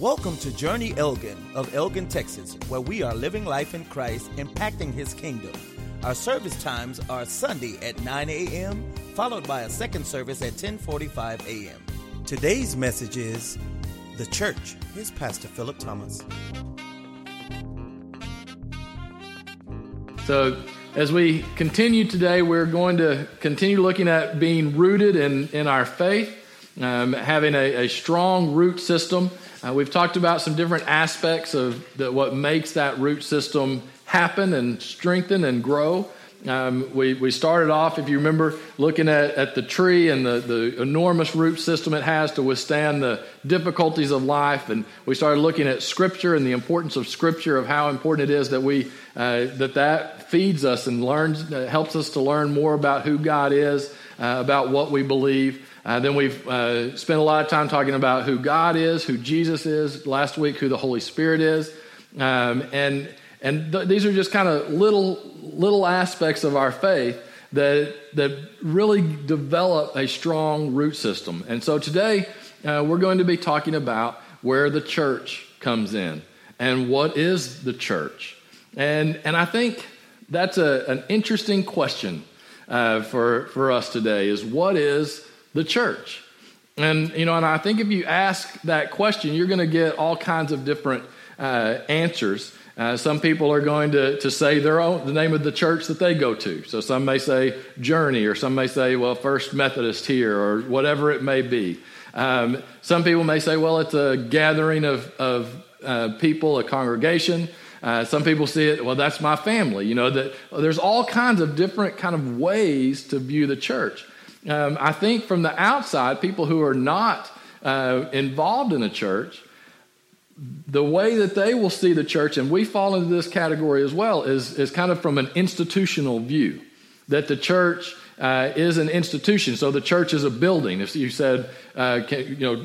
Welcome to Journey Elgin of Elgin, Texas, where we are living life in Christ, impacting His kingdom. Our service times are Sunday at 9 a.m., followed by a second service at 10:45 a.m. Today's message is the church. Here's Pastor Philip Thomas. So, as we continue today, we're going to continue looking at being rooted in, in our faith, um, having a, a, strong root system. Uh, we've talked about some different aspects of the, what makes that root system happen and strengthen and grow. Um, we, we started off, if you remember, looking at, at the tree and the, the enormous root system it has to withstand the difficulties of life. And we started looking at Scripture and the importance of Scripture, of how important it is that we uh, that that feeds us and learns uh, helps us to learn more about who God is, uh, about what we believe. Uh, then we've uh, spent a lot of time talking about who God is, who Jesus is. Last week, who the Holy Spirit is, um, and and th- these are just kind of little little aspects of our faith that that really develop a strong root system. And so today uh, we're going to be talking about where the church comes in and what is the church. And and I think that's a, an interesting question uh, for for us today. Is what is the church? And you know, and I think if you ask that question, you're going to get all kinds of different uh, answers. Uh, some people are going to, to say their own, the name of the church that they go to. So some may say Journey, or some may say, well, First Methodist here, or whatever it may be. Um, some people may say, well, it's a gathering of, of uh, people, a congregation. Uh, some people see it, well, that's my family. You know, that there's all kinds of different kind of ways to view the church. Um, I think from the outside, people who are not uh, involved in a church, the way that they will see the church, and we fall into this category as well, is, is kind of from an institutional view. That the church uh, is an institution. So the church is a building. If you said, uh, can, you know,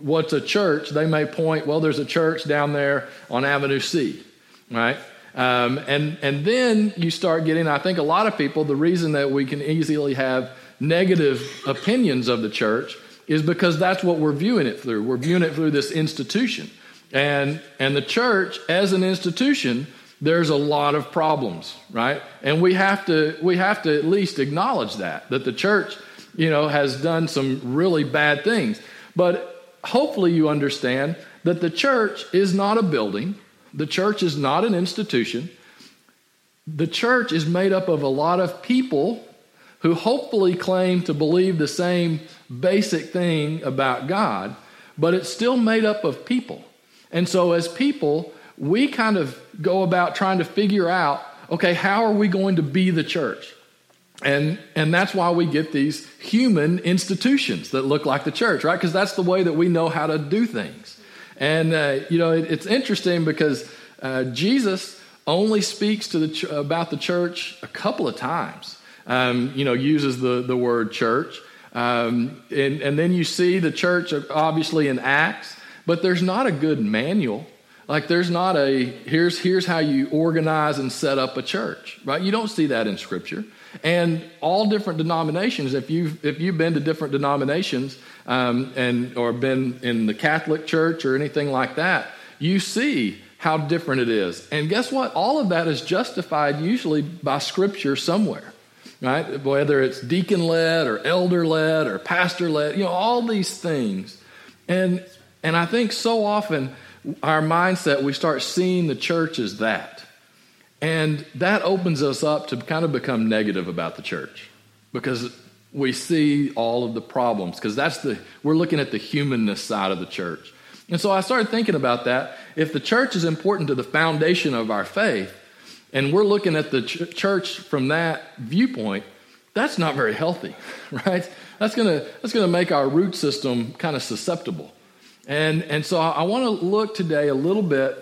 what's a church? They may point, well, there's a church down there on Avenue C, right? Um, and, and then you start getting, I think a lot of people, the reason that we can easily have negative opinions of the church is because that's what we're viewing it through. We're viewing it through this institution. And, and the church, as an institution, there's a lot of problems, right? And we have to we have to at least acknowledge that that the church, you know, has done some really bad things. But hopefully you understand that the church is not a building. The church is not an institution. The church is made up of a lot of people who hopefully claim to believe the same basic thing about God, but it's still made up of people. And so, as people, we kind of go about trying to figure out okay, how are we going to be the church? And, and that's why we get these human institutions that look like the church, right? Because that's the way that we know how to do things. And, uh, you know, it, it's interesting because uh, Jesus only speaks to the ch- about the church a couple of times, um, you know, uses the, the word church. Um, and, and then you see the church, obviously, in Acts. But there's not a good manual. Like there's not a here's here's how you organize and set up a church, right? You don't see that in scripture. And all different denominations, if you've if you've been to different denominations um, and or been in the Catholic Church or anything like that, you see how different it is. And guess what? All of that is justified usually by scripture somewhere. Right? Whether it's deacon led or elder led or pastor led, you know, all these things. And and I think so often our mindset, we start seeing the church as that. And that opens us up to kind of become negative about the church because we see all of the problems because that's the we're looking at the humanness side of the church. And so I started thinking about that. If the church is important to the foundation of our faith, and we're looking at the ch- church from that viewpoint, that's not very healthy, right? That's gonna that's gonna make our root system kind of susceptible. And, and so I want to look today a little bit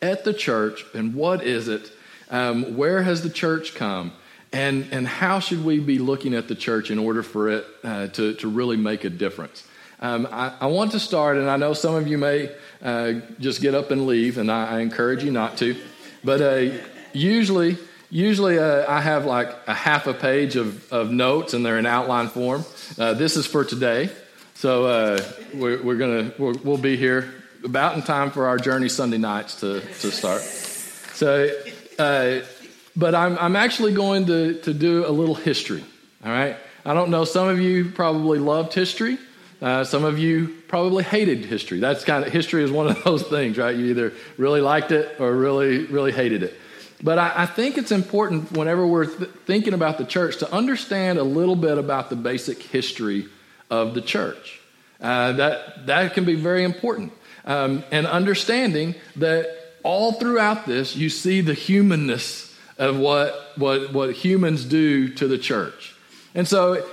at the church and what is it? Um, where has the church come? And, and how should we be looking at the church in order for it uh, to, to really make a difference? Um, I, I, want to start, and I know some of you may uh, just get up and leave, and I, I encourage you not to. But uh, usually, usually uh, I have like a half a page of, of notes, and they're in outline form. Uh, this is for today. So uh, we're, we're gonna we will be here about in time for our journey Sunday nights to, to start. So, uh, but I'm, I'm actually going to, to do a little history. All right. I don't know. Some of you probably loved history. Uh, some of you probably hated history. That's kind of history is one of those things, right? You either really liked it or really, really hated it. But I, I think it's important whenever we're th- thinking about the church to understand a little bit about the basic history of the church. Uh, that that can be very important, um, and understanding that all throughout this you see the humanness of what what what humans do to the church, and so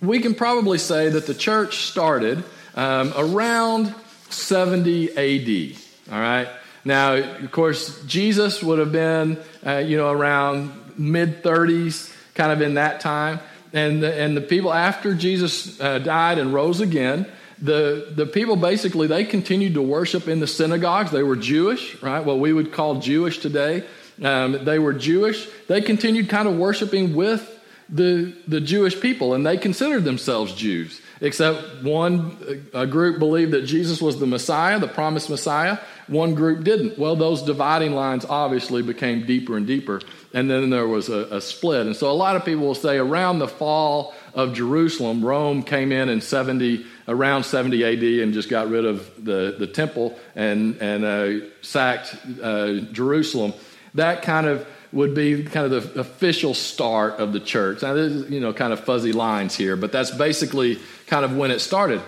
we can probably say that the church started um, around 70 AD. All right. Now, of course, Jesus would have been, uh, you know, around mid 30s, kind of in that time. And the, and the people after Jesus uh, died and rose again, the, the people basically, they continued to worship in the synagogues. They were Jewish, right? What we would call Jewish today. Um, they were Jewish. They continued kind of worshiping with the, the Jewish people, and they considered themselves Jews, except one a group believed that Jesus was the Messiah, the promised Messiah. One group didn't. Well, those dividing lines obviously became deeper and deeper, and then there was a, a split. And so a lot of people will say around the fall of Jerusalem, Rome came in in 70, around 70 AD and just got rid of the, the temple and, and uh, sacked uh, Jerusalem. That kind of would be kind of the official start of the church. Now, there's, you know, kind of fuzzy lines here, but that's basically kind of when it started.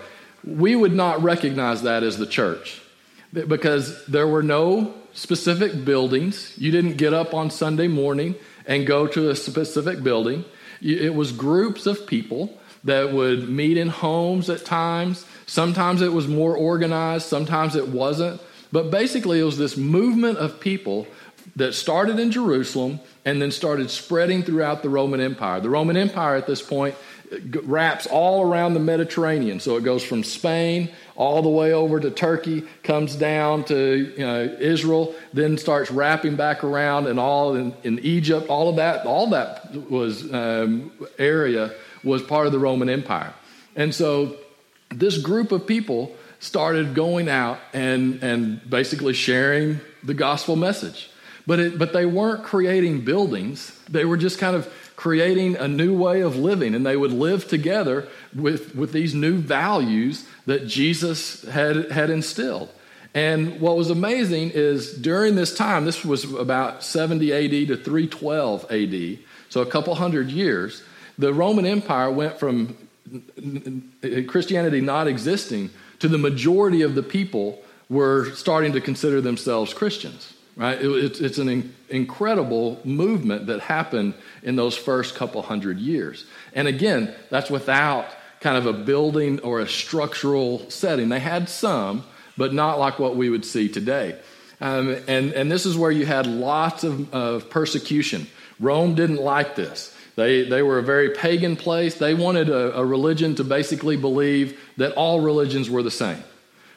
We would not recognize that as the church because there were no specific buildings. You didn't get up on Sunday morning and go to a specific building. It was groups of people that would meet in homes at times. Sometimes it was more organized, sometimes it wasn't. But basically, it was this movement of people that started in Jerusalem and then started spreading throughout the Roman Empire. The Roman Empire at this point wraps all around the Mediterranean. So it goes from Spain all the way over to Turkey, comes down to you know, Israel, then starts wrapping back around and all in, in Egypt. All of that, all that was um, area was part of the Roman Empire. And so this group of people started going out and, and basically sharing the gospel message. But, it, but they weren't creating buildings. They were just kind of creating a new way of living, and they would live together with, with these new values that Jesus had, had instilled. And what was amazing is during this time, this was about 70 AD to 312 AD, so a couple hundred years, the Roman Empire went from Christianity not existing to the majority of the people were starting to consider themselves Christians right? It, it's, it's an in, incredible movement that happened in those first couple hundred years. And again, that's without kind of a building or a structural setting. They had some, but not like what we would see today. Um, and, and this is where you had lots of, of persecution. Rome didn't like this. They, they were a very pagan place. They wanted a, a religion to basically believe that all religions were the same,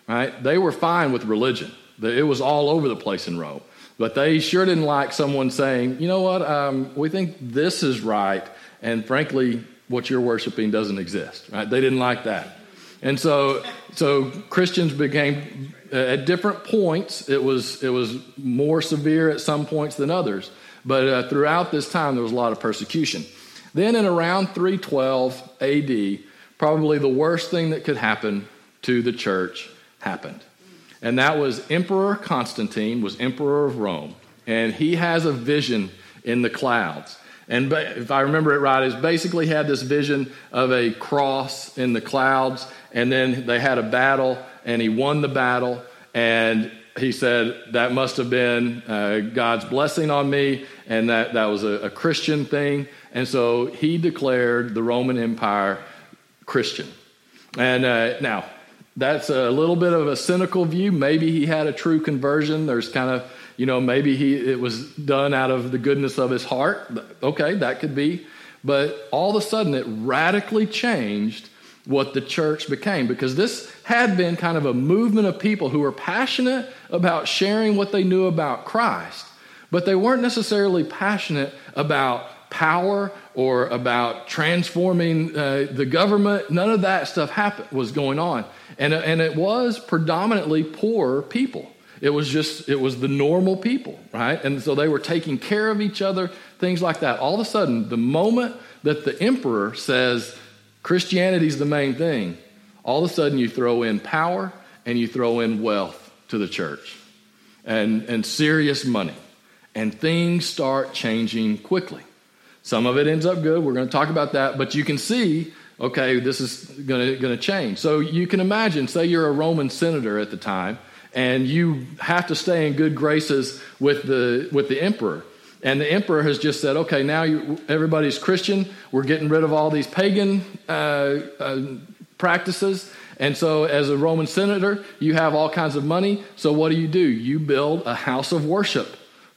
right? They were fine with religion. It was all over the place in Rome. But they sure didn't like someone saying, you know what, um, we think this is right, and frankly, what you're worshiping doesn't exist. Right? They didn't like that. And so, so Christians became, uh, at different points, it was, it was more severe at some points than others. But uh, throughout this time, there was a lot of persecution. Then in around 312 AD, probably the worst thing that could happen to the church happened and that was Emperor Constantine was emperor of Rome, and he has a vision in the clouds. And if I remember it right, is basically had this vision of a cross in the clouds, and then they had a battle, and he won the battle, and he said that must have been uh, God's blessing on me, and that that was a, a Christian thing, and so he declared the Roman Empire Christian. And uh, now that's a little bit of a cynical view. Maybe he had a true conversion. There's kind of, you know, maybe he it was done out of the goodness of his heart. Okay, that could be. But all of a sudden, it radically changed what the church became because this had been kind of a movement of people who were passionate about sharing what they knew about Christ, but they weren't necessarily passionate about power or about transforming uh, the government. None of that stuff happened, was going on. And, and it was predominantly poor people. It was just, it was the normal people, right? And so they were taking care of each other, things like that. All of a sudden, the moment that the emperor says Christianity is the main thing, all of a sudden you throw in power and you throw in wealth to the church and, and serious money. And things start changing quickly. Some of it ends up good. We're going to talk about that. But you can see, okay, this is going to change. So you can imagine, say you're a Roman senator at the time, and you have to stay in good graces with the, with the emperor. And the emperor has just said, okay, now you, everybody's Christian. We're getting rid of all these pagan uh, uh, practices. And so, as a Roman senator, you have all kinds of money. So, what do you do? You build a house of worship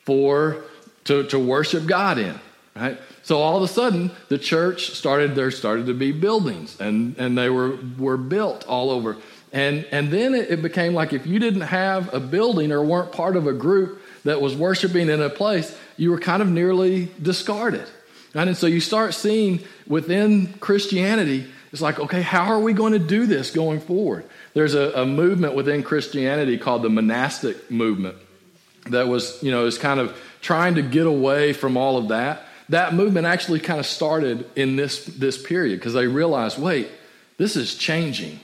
for to, to worship God in, right? So all of a sudden, the church started. There started to be buildings, and and they were were built all over. And and then it, became like if you didn't have a building or weren't part of a group that was worshiping in a place, you were kind of nearly discarded. And so you start seeing within Christianity it's like, okay, how are we going to do this going forward? There's a, a movement within Christianity called the monastic movement that was, you know, is kind of trying to get away from all of that. That movement actually kind of started in this, this period because they realized, wait, this is changing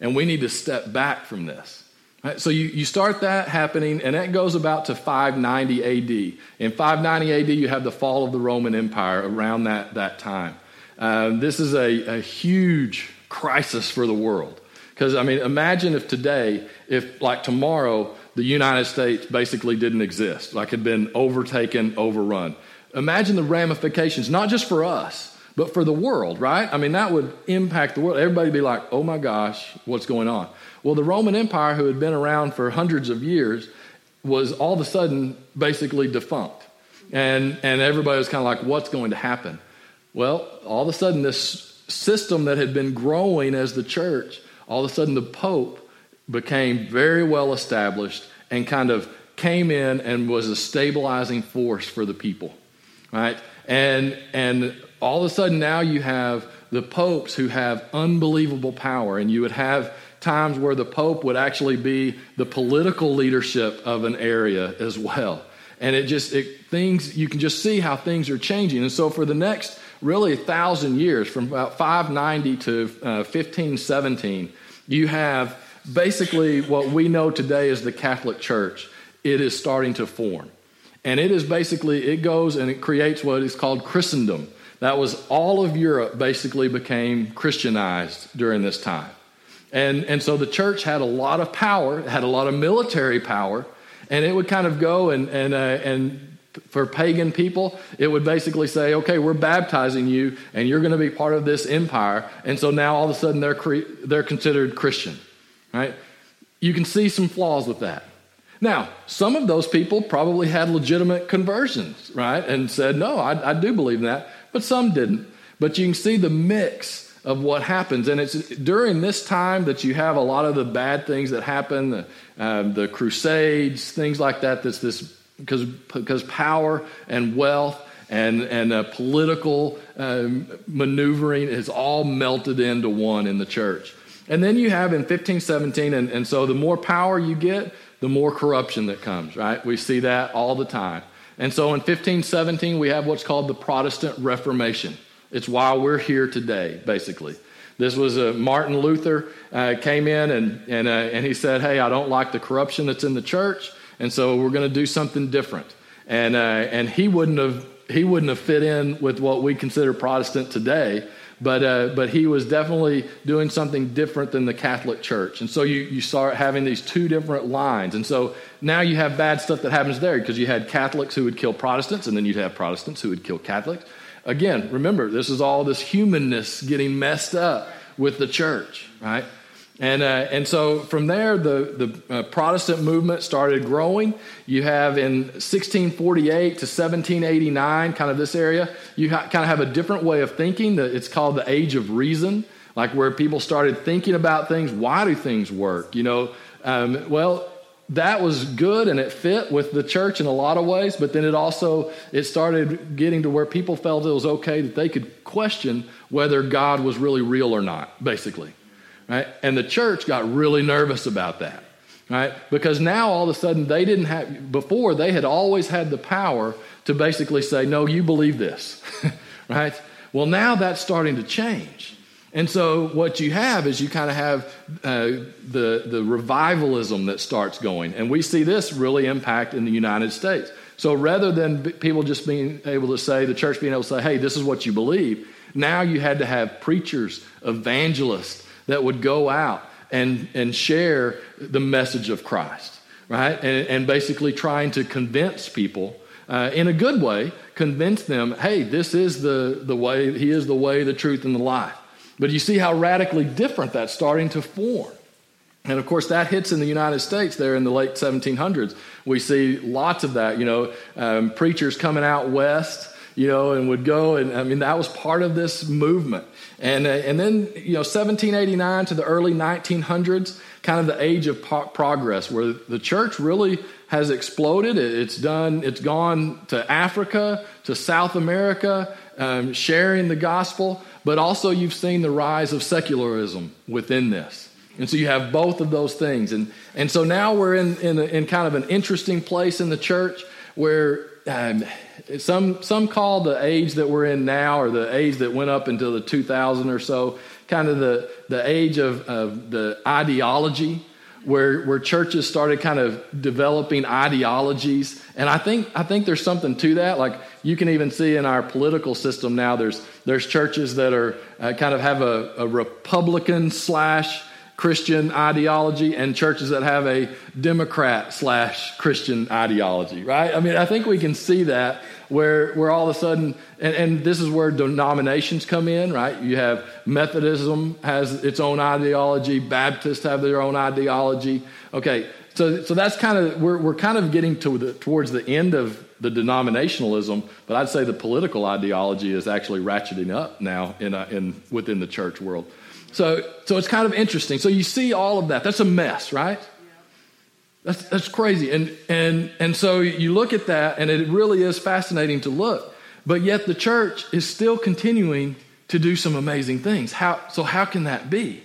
and we need to step back from this. Right? So you, you start that happening, and that goes about to 590 AD. In 590 AD, you have the fall of the Roman Empire around that, that time. Um, this is a, a huge crisis for the world. Because, I mean, imagine if today, if like tomorrow, the United States basically didn't exist, like had been overtaken, overrun. Imagine the ramifications, not just for us, but for the world, right? I mean, that would impact the world. Everybody would be like, oh my gosh, what's going on? Well, the Roman Empire, who had been around for hundreds of years, was all of a sudden basically defunct. And, and everybody was kind of like, what's going to happen? Well, all of a sudden, this system that had been growing as the church, all of a sudden, the Pope became very well established and kind of came in and was a stabilizing force for the people, right? And, and all of a sudden, now you have the popes who have unbelievable power, and you would have times where the pope would actually be the political leadership of an area as well. And it just, it, things, you can just see how things are changing. And so for the next really a thousand years, from about 590 to uh, 1517, you have basically what we know today as the Catholic Church. It is starting to form. And it is basically, it goes and it creates what is called Christendom. That was all of Europe basically became Christianized during this time. And, and so the church had a lot of power, had a lot of military power, and it would kind of go and, and, uh, and for pagan people, it would basically say, okay, we're baptizing you and you're going to be part of this empire. And so now all of a sudden they're, cre- they're considered Christian, right? You can see some flaws with that. Now, some of those people probably had legitimate conversions, right? And said, no, I, I do believe in that. But some didn't. But you can see the mix of what happens. And it's during this time that you have a lot of the bad things that happen, the, um, the crusades, things like that, that's this because, because power and wealth and, and uh, political um, maneuvering is all melted into one in the church. And then you have in 1517, and, and so the more power you get, the more corruption that comes, right? We see that all the time. And so in 1517, we have what's called the Protestant Reformation. It's why we're here today, basically. This was uh, Martin Luther uh, came in and, and, uh, and he said, Hey, I don't like the corruption that's in the church. And so we're going to do something different. And, uh, and he, wouldn't have, he wouldn't have fit in with what we consider Protestant today, but, uh, but he was definitely doing something different than the Catholic Church. And so you, you start having these two different lines. And so now you have bad stuff that happens there because you had Catholics who would kill Protestants, and then you'd have Protestants who would kill Catholics. Again, remember, this is all this humanness getting messed up with the church, right? And, uh, and so from there, the, the uh, Protestant movement started growing. You have in 1648 to 1789, kind of this area, you ha- kind of have a different way of thinking. That It's called the Age of Reason, like where people started thinking about things. Why do things work? You know, um, well, that was good and it fit with the church in a lot of ways but then it also it started getting to where people felt it was okay that they could question whether god was really real or not basically right and the church got really nervous about that right because now all of a sudden they didn't have before they had always had the power to basically say no you believe this right well now that's starting to change and so what you have is you kind of have uh, the, the revivalism that starts going. And we see this really impact in the United States. So rather than people just being able to say, the church being able to say, hey, this is what you believe, now you had to have preachers, evangelists that would go out and, and share the message of Christ, right? And, and basically trying to convince people uh, in a good way, convince them, hey, this is the, the way, he is the way, the truth, and the life. But you see how radically different that's starting to form. And of course, that hits in the United States there in the late 1700s. We see lots of that, you know, um, preachers coming out west, you know, and would go. And I mean, that was part of this movement. And, uh, and then, you know, 1789 to the early 1900s, kind of the age of po- progress where the church really has exploded. It's done, it's gone to Africa, to South America, um, sharing the gospel but also you've seen the rise of secularism within this. And so you have both of those things. And, and so now we're in, in, a, in kind of an interesting place in the church where um, some, some call the age that we're in now, or the age that went up until the 2000 or so, kind of the, the age of, of the ideology where, where churches started kind of developing ideologies. And I think, I think there's something to that. Like you can even see in our political system now, there's, there's churches that are uh, kind of have a, a Republican slash Christian ideology and churches that have a Democrat slash Christian ideology, right? I mean, I think we can see that where, where all of a sudden, and, and this is where denominations come in, right? You have Methodism has its own ideology, Baptists have their own ideology. Okay, so, so that's kind of, we're, we're kind of getting to the, towards the end of the denominationalism, but I'd say the political ideology is actually ratcheting up now in, a, in, within the church world. So, so it's kind of interesting. So you see all of that. That's a mess, right? That's, that's crazy. And, and, and so you look at that, and it really is fascinating to look. But yet the church is still continuing to do some amazing things. How, so, how can that be?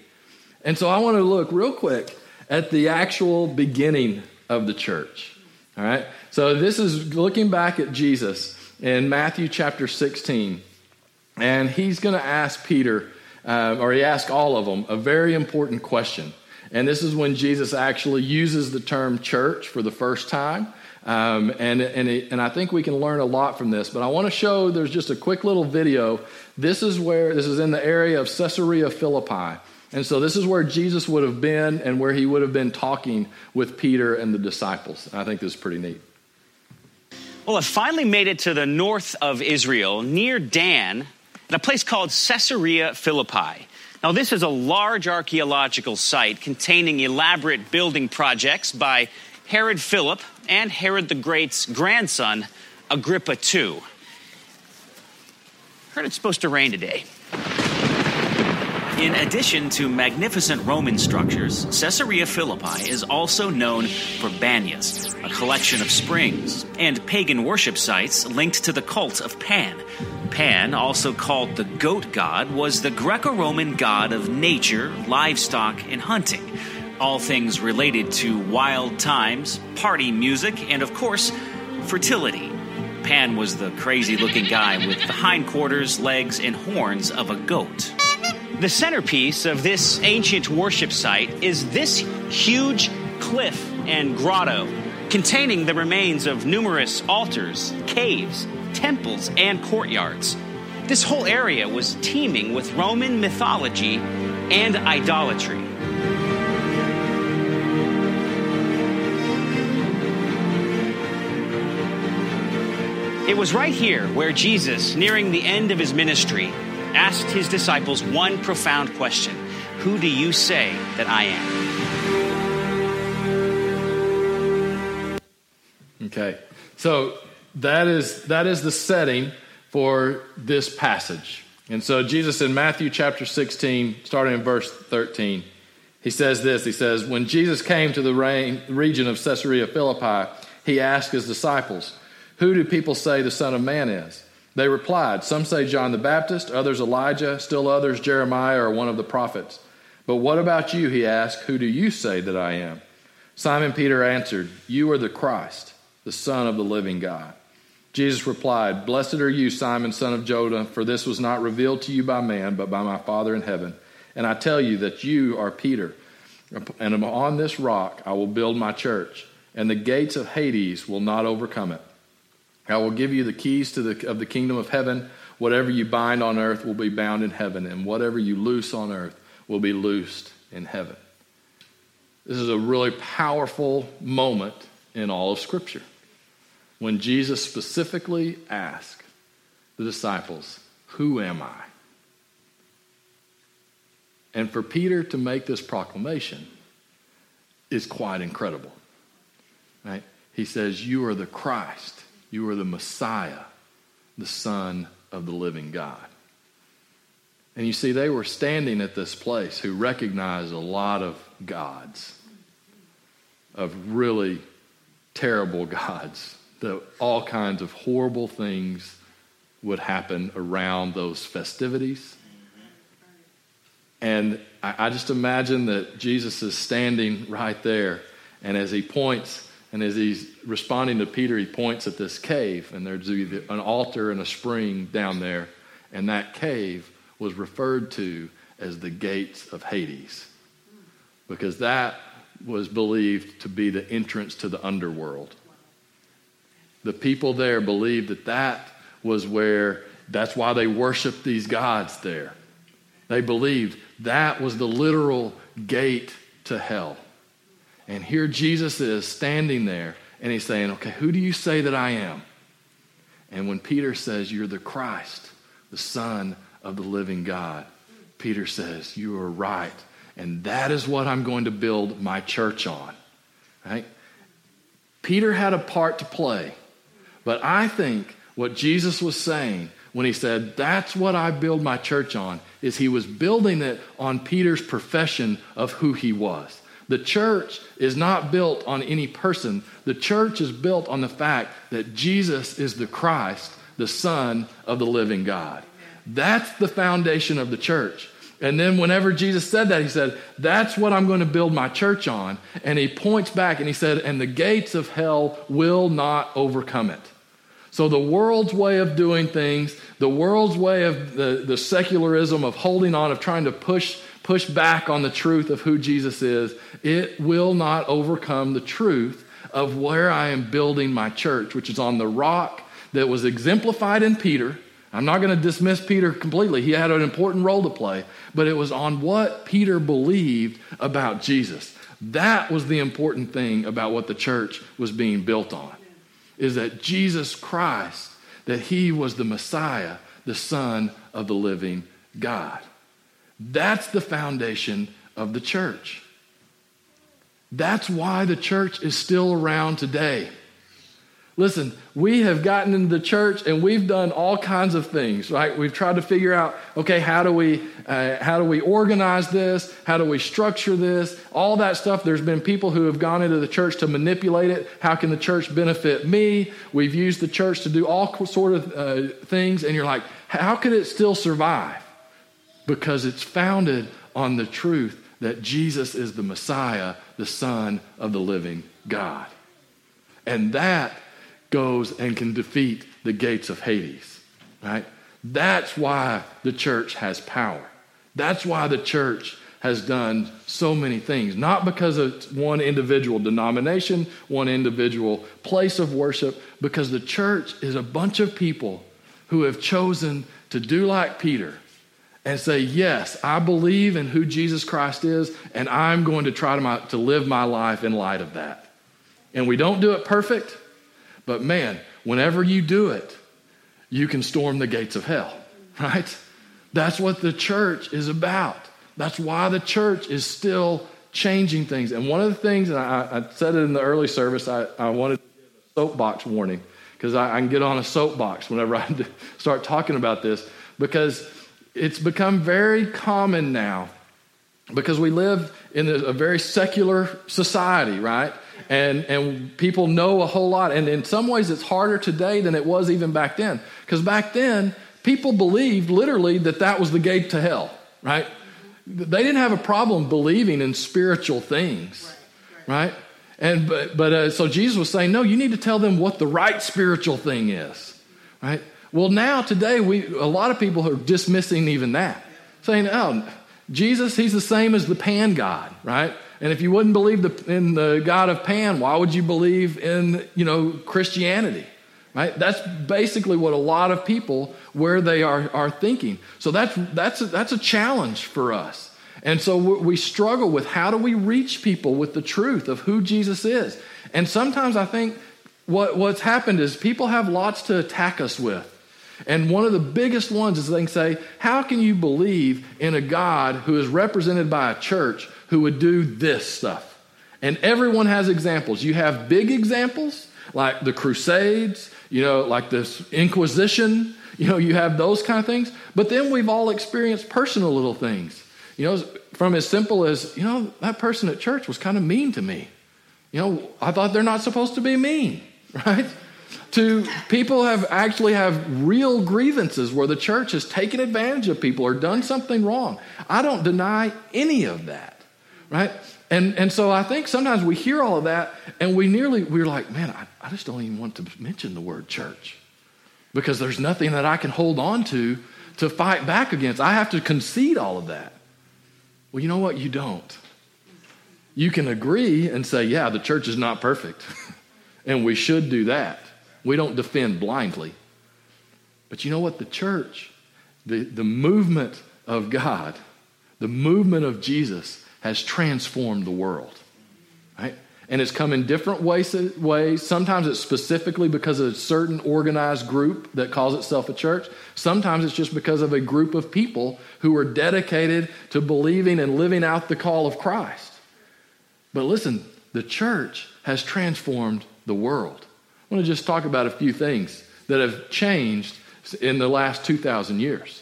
And so I want to look real quick at the actual beginning of the church. All right? So this is looking back at Jesus in Matthew chapter 16. And he's going to ask Peter, uh, or he asked all of them, a very important question. And this is when Jesus actually uses the term church for the first time. Um, and, and, it, and I think we can learn a lot from this. But I want to show there's just a quick little video. This is where, this is in the area of Caesarea Philippi. And so this is where Jesus would have been and where he would have been talking with Peter and the disciples. And I think this is pretty neat. Well, it finally made it to the north of Israel, near Dan, at a place called Caesarea Philippi. Now, this is a large archaeological site containing elaborate building projects by Herod Philip and Herod the Great's grandson, Agrippa II. Heard it's supposed to rain today. In addition to magnificent Roman structures, Caesarea Philippi is also known for Banias, a collection of springs, and pagan worship sites linked to the cult of Pan, Pan, also called the goat god, was the Greco Roman god of nature, livestock, and hunting. All things related to wild times, party music, and of course, fertility. Pan was the crazy looking guy with the hindquarters, legs, and horns of a goat. The centerpiece of this ancient worship site is this huge cliff and grotto containing the remains of numerous altars, caves, temples, and courtyards. This whole area was teeming with Roman mythology and idolatry. It was right here where Jesus, nearing the end of his ministry, asked his disciples one profound question Who do you say that I am? Okay, so that is, that is the setting for this passage. And so Jesus in Matthew chapter 16, starting in verse 13, He says this He says, When Jesus came to the region of Caesarea Philippi, he asked his disciples, Who do people say the Son of Man is? They replied, Some say John the Baptist, others Elijah, still others Jeremiah or one of the prophets. But what about you? He asked, Who do you say that I am? Simon Peter answered, You are the Christ, the Son of the living God. Jesus replied, Blessed are you, Simon, son of Jonah, for this was not revealed to you by man, but by my Father in heaven. And I tell you that you are Peter, and on this rock I will build my church, and the gates of Hades will not overcome it. I will give you the keys to the, of the kingdom of heaven. Whatever you bind on earth will be bound in heaven, and whatever you loose on earth will be loosed in heaven. This is a really powerful moment in all of Scripture when Jesus specifically asked the disciples, Who am I? And for Peter to make this proclamation is quite incredible. Right? He says, You are the Christ, you are the Messiah, the Son of the living God. And you see, they were standing at this place who recognized a lot of gods, of really terrible gods that all kinds of horrible things would happen around those festivities. And I, just imagine that Jesus is standing right there, and as he points, and as he's responding to Peter, he points at this cave, and there's an altar and a spring down there, and that cave was referred to as the gates of Hades, because that was believed to be the entrance to the underworld the people there believed that that was where, that's why they worshiped these gods there. They believed that was the literal gate to hell. And here Jesus is standing there and he's saying, Okay, who do you say that I am? And when Peter says, You're the Christ, the Son of the living God, Peter says, You are right. And that is what I'm going to build my church on. Right? Peter had a part to play. But I think what Jesus was saying when he said, That's what I build my church on, is he was building it on Peter's profession of who he was. The church is not built on any person, the church is built on the fact that Jesus is the Christ, the Son of the living God. That's the foundation of the church. And then, whenever Jesus said that, he said, That's what I'm going to build my church on. And he points back and he said, And the gates of hell will not overcome it. So, the world's way of doing things, the world's way of the, the secularism of holding on, of trying to push, push back on the truth of who Jesus is, it will not overcome the truth of where I am building my church, which is on the rock that was exemplified in Peter I'm not going to dismiss Peter completely. He had an important role to play, but it was on what Peter believed about Jesus. That was the important thing about what the church was being built on. Is that Jesus Christ, that he was the Messiah, the Son of the living God. That's the foundation of the church. That's why the church is still around today. Listen, we have gotten into the church and we've done all kinds of things, right? We've tried to figure out, okay, how do we uh, how do we organize this? How do we structure this? All that stuff. There's been people who have gone into the church to manipulate it. How can the church benefit me? We've used the church to do all sort of uh, things, and you're like, how could it still survive? Because it's founded on the truth that Jesus is the Messiah, the Son of the living God, and that goes and can defeat the gates of Hades, right? That's why the church has power. That's why the church has done so many things, not because of one individual denomination, one individual place of worship, because the church is a bunch of people who have chosen to do like Peter and say, Yes, I believe in who Jesus Christ is, and I'm going to try to, my, to live my life in light of that. And we don't do it perfect, but man, whenever you do it, you can storm the gates of hell, right? That's what the church is about. That's why the church is still changing things. And one of the things, and I, I said it in the early service, I, I wanted to give a soapbox warning because I, I, can get on a soapbox whenever I start talking about this because it's become very common now because we live in a very secular society, right? And, and people know a whole lot. And in some ways, it's harder today than it was even back then. Because back then, people believed literally that that was the gate to hell, right? They didn't have a problem believing in spiritual things, right? And but, but uh, so Jesus was saying, no, you need to tell them what the right spiritual thing is, right? Well, now today we a lot of people are dismissing even that, saying, oh, Jesus, he's the same as the Pan God, right? And if you wouldn't believe the, in the God of Pan, why would you believe in you know Christianity? Right? That's basically what a lot of people where they are, are thinking. So that's that's a, that's a challenge for us. And so we struggle with how do we reach people with the truth of who Jesus is. And sometimes I think what, what's happened is people have lots to attack us with. And one of the biggest ones is they can say, How can you believe in a God who is represented by a church who would do this stuff? And everyone has examples. You have big examples like the Crusades, you know, like this Inquisition, you know, you have those kind of things. But then we've all experienced personal little things. You know, from as simple as, you know, that person at church was kind of mean to me. You know, I thought they're not supposed to be mean, right? To people have actually have real grievances where the church has taken advantage of people or done something wrong. I don't deny any of that, right? And, and so I think sometimes we hear all of that and we nearly, we're like, man, I, I just don't even want to mention the word church because there's nothing that I can hold on to to fight back against. I have to concede all of that. Well, you know what? You don't. You can agree and say, yeah, the church is not perfect, and we should do that. We don't defend blindly. But you know what? The church, the, the movement of God, the movement of Jesus has transformed the world. Right? and it's come in different ways, ways. Sometimes it's specifically because of a certain organized group that calls itself a church. Sometimes it's just because of a group of people who are dedicated to believing and living out the call of Christ. But listen, the church has transformed the world. I want to just talk about a few things that have changed in the last 2,000 years.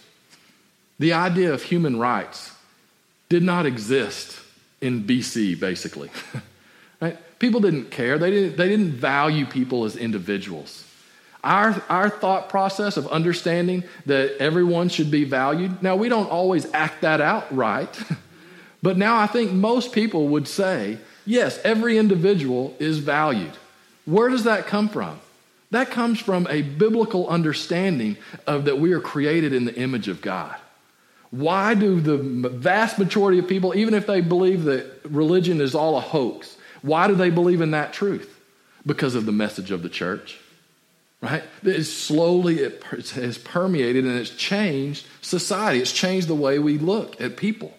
The idea of human rights did not exist in BC, basically. Right? People didn't care. They didn't, they didn't value people as individuals. Our, our thought process of understanding that everyone should be valued, now we don't always act that out right, but now I think most people would say, yes, every individual is valued. Where does that come from? That comes from a biblical understanding of that we are created in the image of God. Why do the vast majority of people, even if they believe that religion is all a hoax, why do they believe in that truth? Because of the message of the church, right? It slowly it has permeated and it's changed society. It's changed the way we look at people.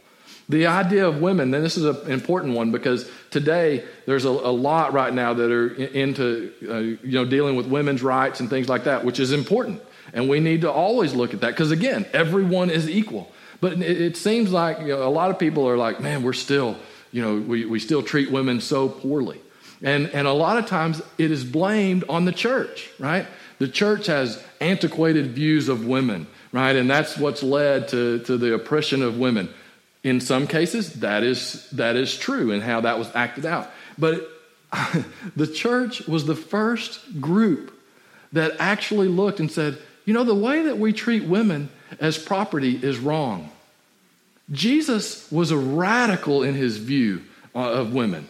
The idea of women, and this is an important one because today there's a, a lot right now that are into uh, you know dealing with women's rights and things like that, which is important, and we need to always look at that because again, everyone is equal. But it, it seems like you know, a lot of people are like, man, we're still you know, we, we still treat women so poorly. And, and a lot of times it is blamed on the church, right? The church has antiquated views of women, right? And that's what's led to, to the oppression of women. In some cases, that is, that is true and how that was acted out. But the church was the first group that actually looked and said, you know, the way that we treat women as property is wrong. Jesus was a radical in his view uh, of women.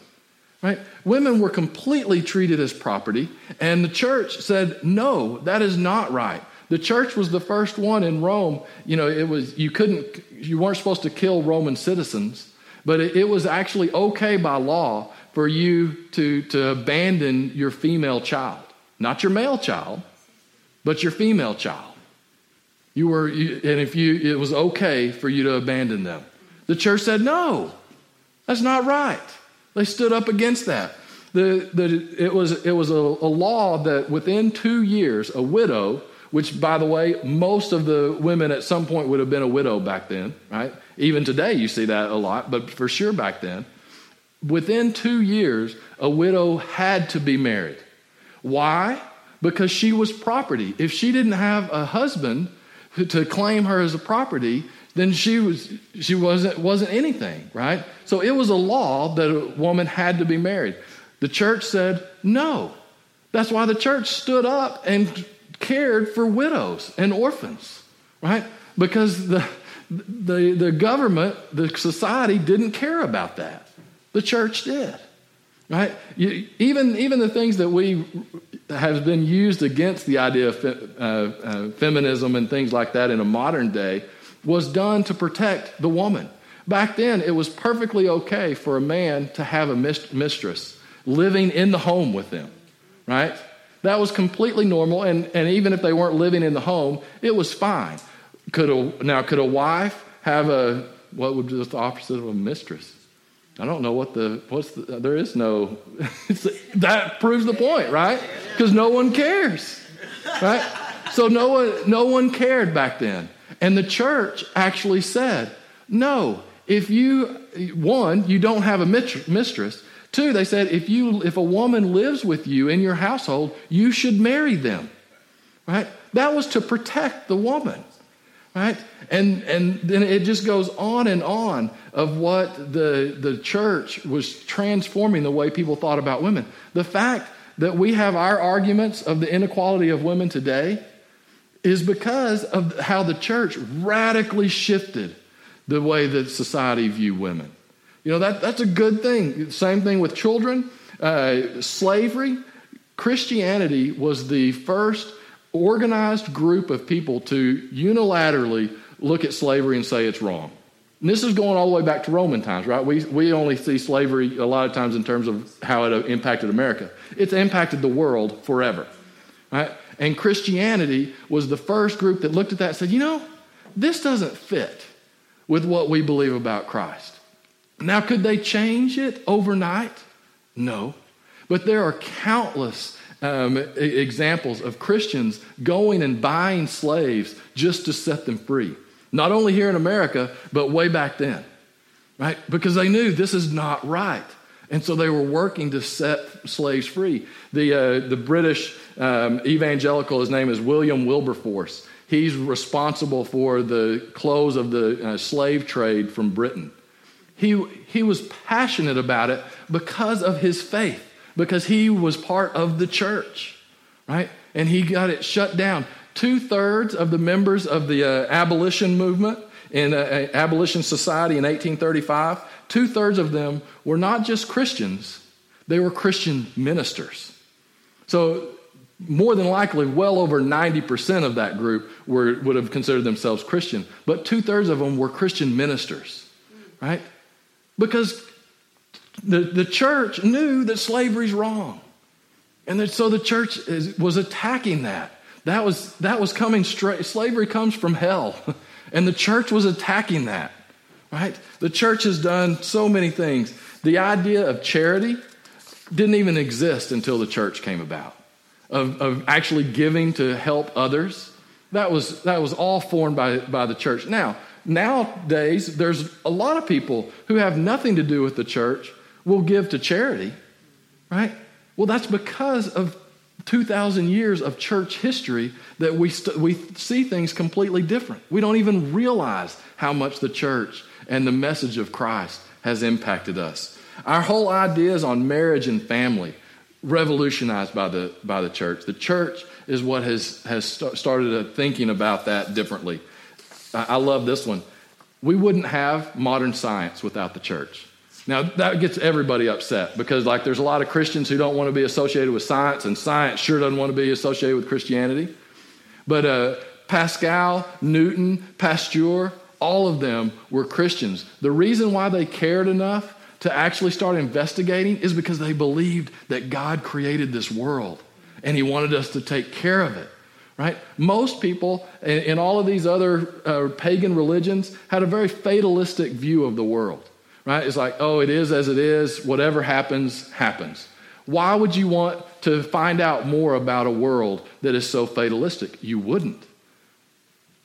Right? Women were completely treated as property, and the church said, "No, that is not right." The church was the first one in Rome. You know, it was you couldn't, you weren't supposed to kill Roman citizens, but it, it was actually okay by law for you to to abandon your female child, not your male child, but your female child. You were, and if you, it was okay for you to abandon them. The church said, no, that's not right. They stood up against that. The, the, it was, it was a, a law that within two years, a widow, which by the way, most of the women at some point would have been a widow back then, right? Even today you see that a lot, but for sure back then. Within two years, a widow had to be married. Why? Because she was property. If she didn't have a husband, to claim her as a property, then she was she wasn't wasn't anything, right? So it was a law that a woman had to be married. The church said no. That's why the church stood up and cared for widows and orphans, right? Because the the, the government, the society didn't care about that. The church did. Right? You, even, even the things that we have been used against the idea of fe, uh, uh, feminism and things like that in a modern day was done to protect the woman. Back then, it was perfectly okay for a man to have a mistress living in the home with them, right? That was completely normal, and, and even if they weren't living in the home, it was fine. Could a, now, could a wife have a, what would be the opposite of a mistress? I don't know what the, what's the, there is no, that proves the point, right? Because no one cares, right? So no one, no one cared back then. And the church actually said, no, if you, one, you don't have a mistress. Two, they said, if you, if a woman lives with you in your household, you should marry them, right? That was to protect the woman right? And, and then it just goes on and on of what the, the church was transforming the way people thought about women. The fact that we have our arguments of the inequality of women today is because of how the church radically shifted the way that society view women. You know, that, that's a good thing. Same thing with children. Uh, slavery, Christianity was the first organized group of people to unilaterally look at slavery and say it's wrong. And this is going all the way back to Roman times, right? We, we only see slavery a lot of times in terms of how it impacted America. It's impacted the world forever, right? And Christianity was the first group that looked at that and said, you know, this doesn't fit with what we believe about Christ. Now, could they change it overnight? No. But there are countless um, examples of Christians going and buying slaves just to set them free. Not only here in America, but way back then, right? Because they knew this is not right. And so they were working to set slaves free. The, uh, the British um, evangelical, his name is William Wilberforce. He's responsible for the close of the uh, slave trade from Britain. He, he was passionate about it because of his faith because he was part of the church, right? And he got it shut down. Two thirds of the members of the uh, abolition movement in uh, uh abolition society in 1835, two thirds of them were not just Christians, they were Christian ministers. So, more than likely, well over 90% of that group were, would have considered themselves Christian, but two thirds of them were Christian ministers, right? Because the, the church knew that slavery's wrong. And that, so the church is, was attacking that. That was, that was coming straight. Slavery comes from hell. And the church was attacking that, right? The church has done so many things. The idea of charity didn't even exist until the church came about, of, of actually giving to help others. That was, that was all formed by, by the church. Now, nowadays, there's a lot of people who have nothing to do with the church will give to charity, right? Well, that's because of 2,000 years of church history that we, st- we see things completely different. We don't even realize how much the church and the message of Christ has impacted us. Our whole ideas on marriage and family revolutionized by the, by the church. The church is what has, has st- started thinking about that differently. I, love this one. We wouldn't have modern science without the church. Now, that gets everybody upset because, like, there's a lot of Christians who don't want to be associated with science, and science sure doesn't want to be associated with Christianity. But uh, Pascal, Newton, Pasteur, all of them were Christians. The reason why they cared enough to actually start investigating is because they believed that God created this world and He wanted us to take care of it. Right? Most people in, in all of these other uh, pagan religions had a very fatalistic view of the world right? It's like, oh, it is as it is. Whatever happens, happens. Why would you want to find out more about a world that is so fatalistic? You wouldn't.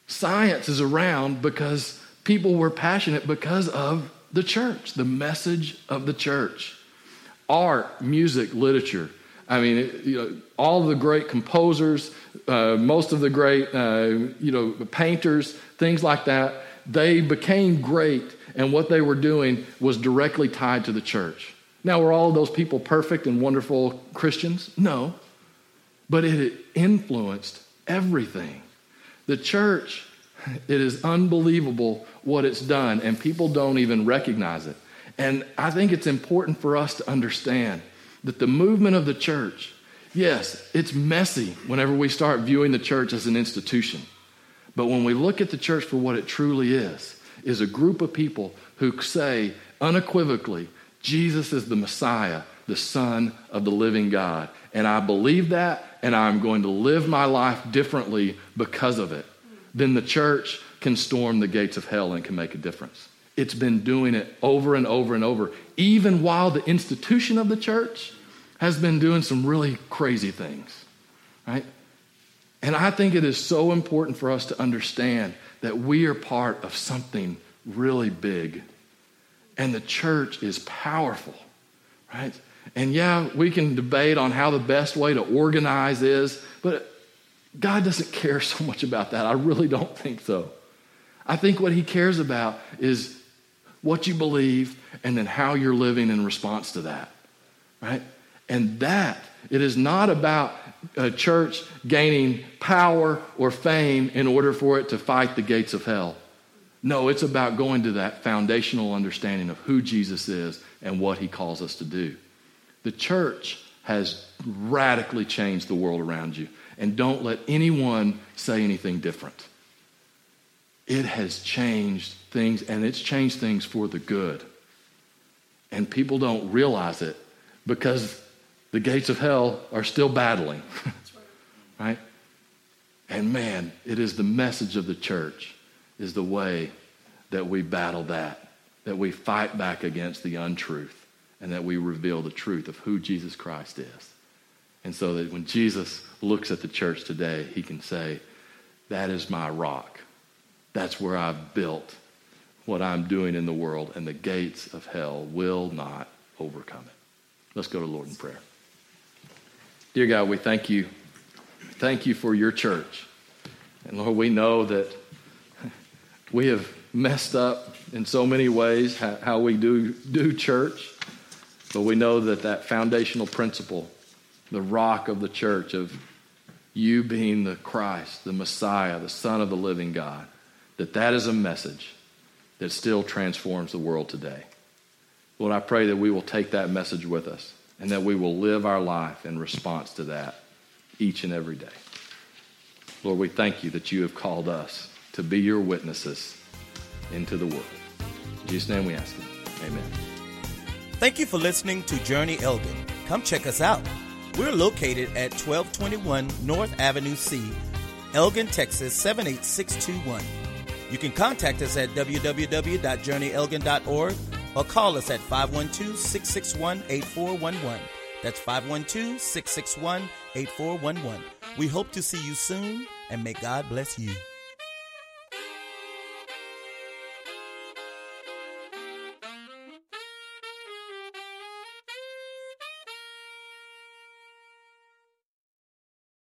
Science is around because people were passionate because of the church, the message of the church. Art, music, literature. I mean, you know, all the great composers, uh, most of the great, uh, you know, painters, things like that they became great and what they were doing was directly tied to the church. Now, were all those people perfect and wonderful Christians? No. But it influenced everything. The church, it is unbelievable what it's done, and people don't even recognize it. And I think it's important for us to understand that the movement of the church, yes, it's messy whenever we start viewing the church as an institution. But when we look at the church for what it truly is, is a group of people who say unequivocally, Jesus is the Messiah, the Son of the living God. And I believe that, and I'm going to live my life differently because of it. Then the church can storm the gates of hell and can make a difference. It's been doing it over and over and over, even while the institution of the church has been doing some really crazy things, right? And I think it is so important for us to understand that we are part of something really big. And the church is powerful, right? And yeah, we can debate on how the best way to organize is, but God doesn't care so much about that. I really don't think so. I think what He cares about is what you believe and then how you're living in response to that, right? And that, it is not about a church gaining power or fame in order for it to fight the gates of hell. No, it's about going to that foundational understanding of who Jesus is and what he calls us to do. The church has radically changed the world around you. And don't let anyone say anything different. It has changed things, and it's changed things for the good. And people don't realize it because the gates of hell are still battling. right? And man, it is the message of the church is the way that we battle that, that we fight back against the untruth, and that we reveal the truth of who Jesus Christ is. And so that when Jesus looks at the church today, he can say, That is my rock. That's where I've built what I'm doing in the world, and the gates of hell will not overcome it. Let's go to Lord in prayer. Dear God, we thank you. Thank you for your church. And Lord, we know that we have messed up in so many ways how, we do, do church, but we know that that foundational principle, the rock of the church, of you being the Christ, the Messiah, the Son of the living God, that that is a message that still transforms the world today. Lord, I pray that we will take that message with us and that we will live our life in response to that each and every day. Lord, we thank you that you have called us to be your witnesses into the world. In Jesus' name we ask it. Amen. Thank you for listening to Journey Elgin. Come check us out. We're located at 1221 North Avenue C, Elgin, Texas 78621. You can contact us at www.journeyelgin.org or call us at 512 661 8411. That's 512 661 8411. We hope to see you soon and may God bless you.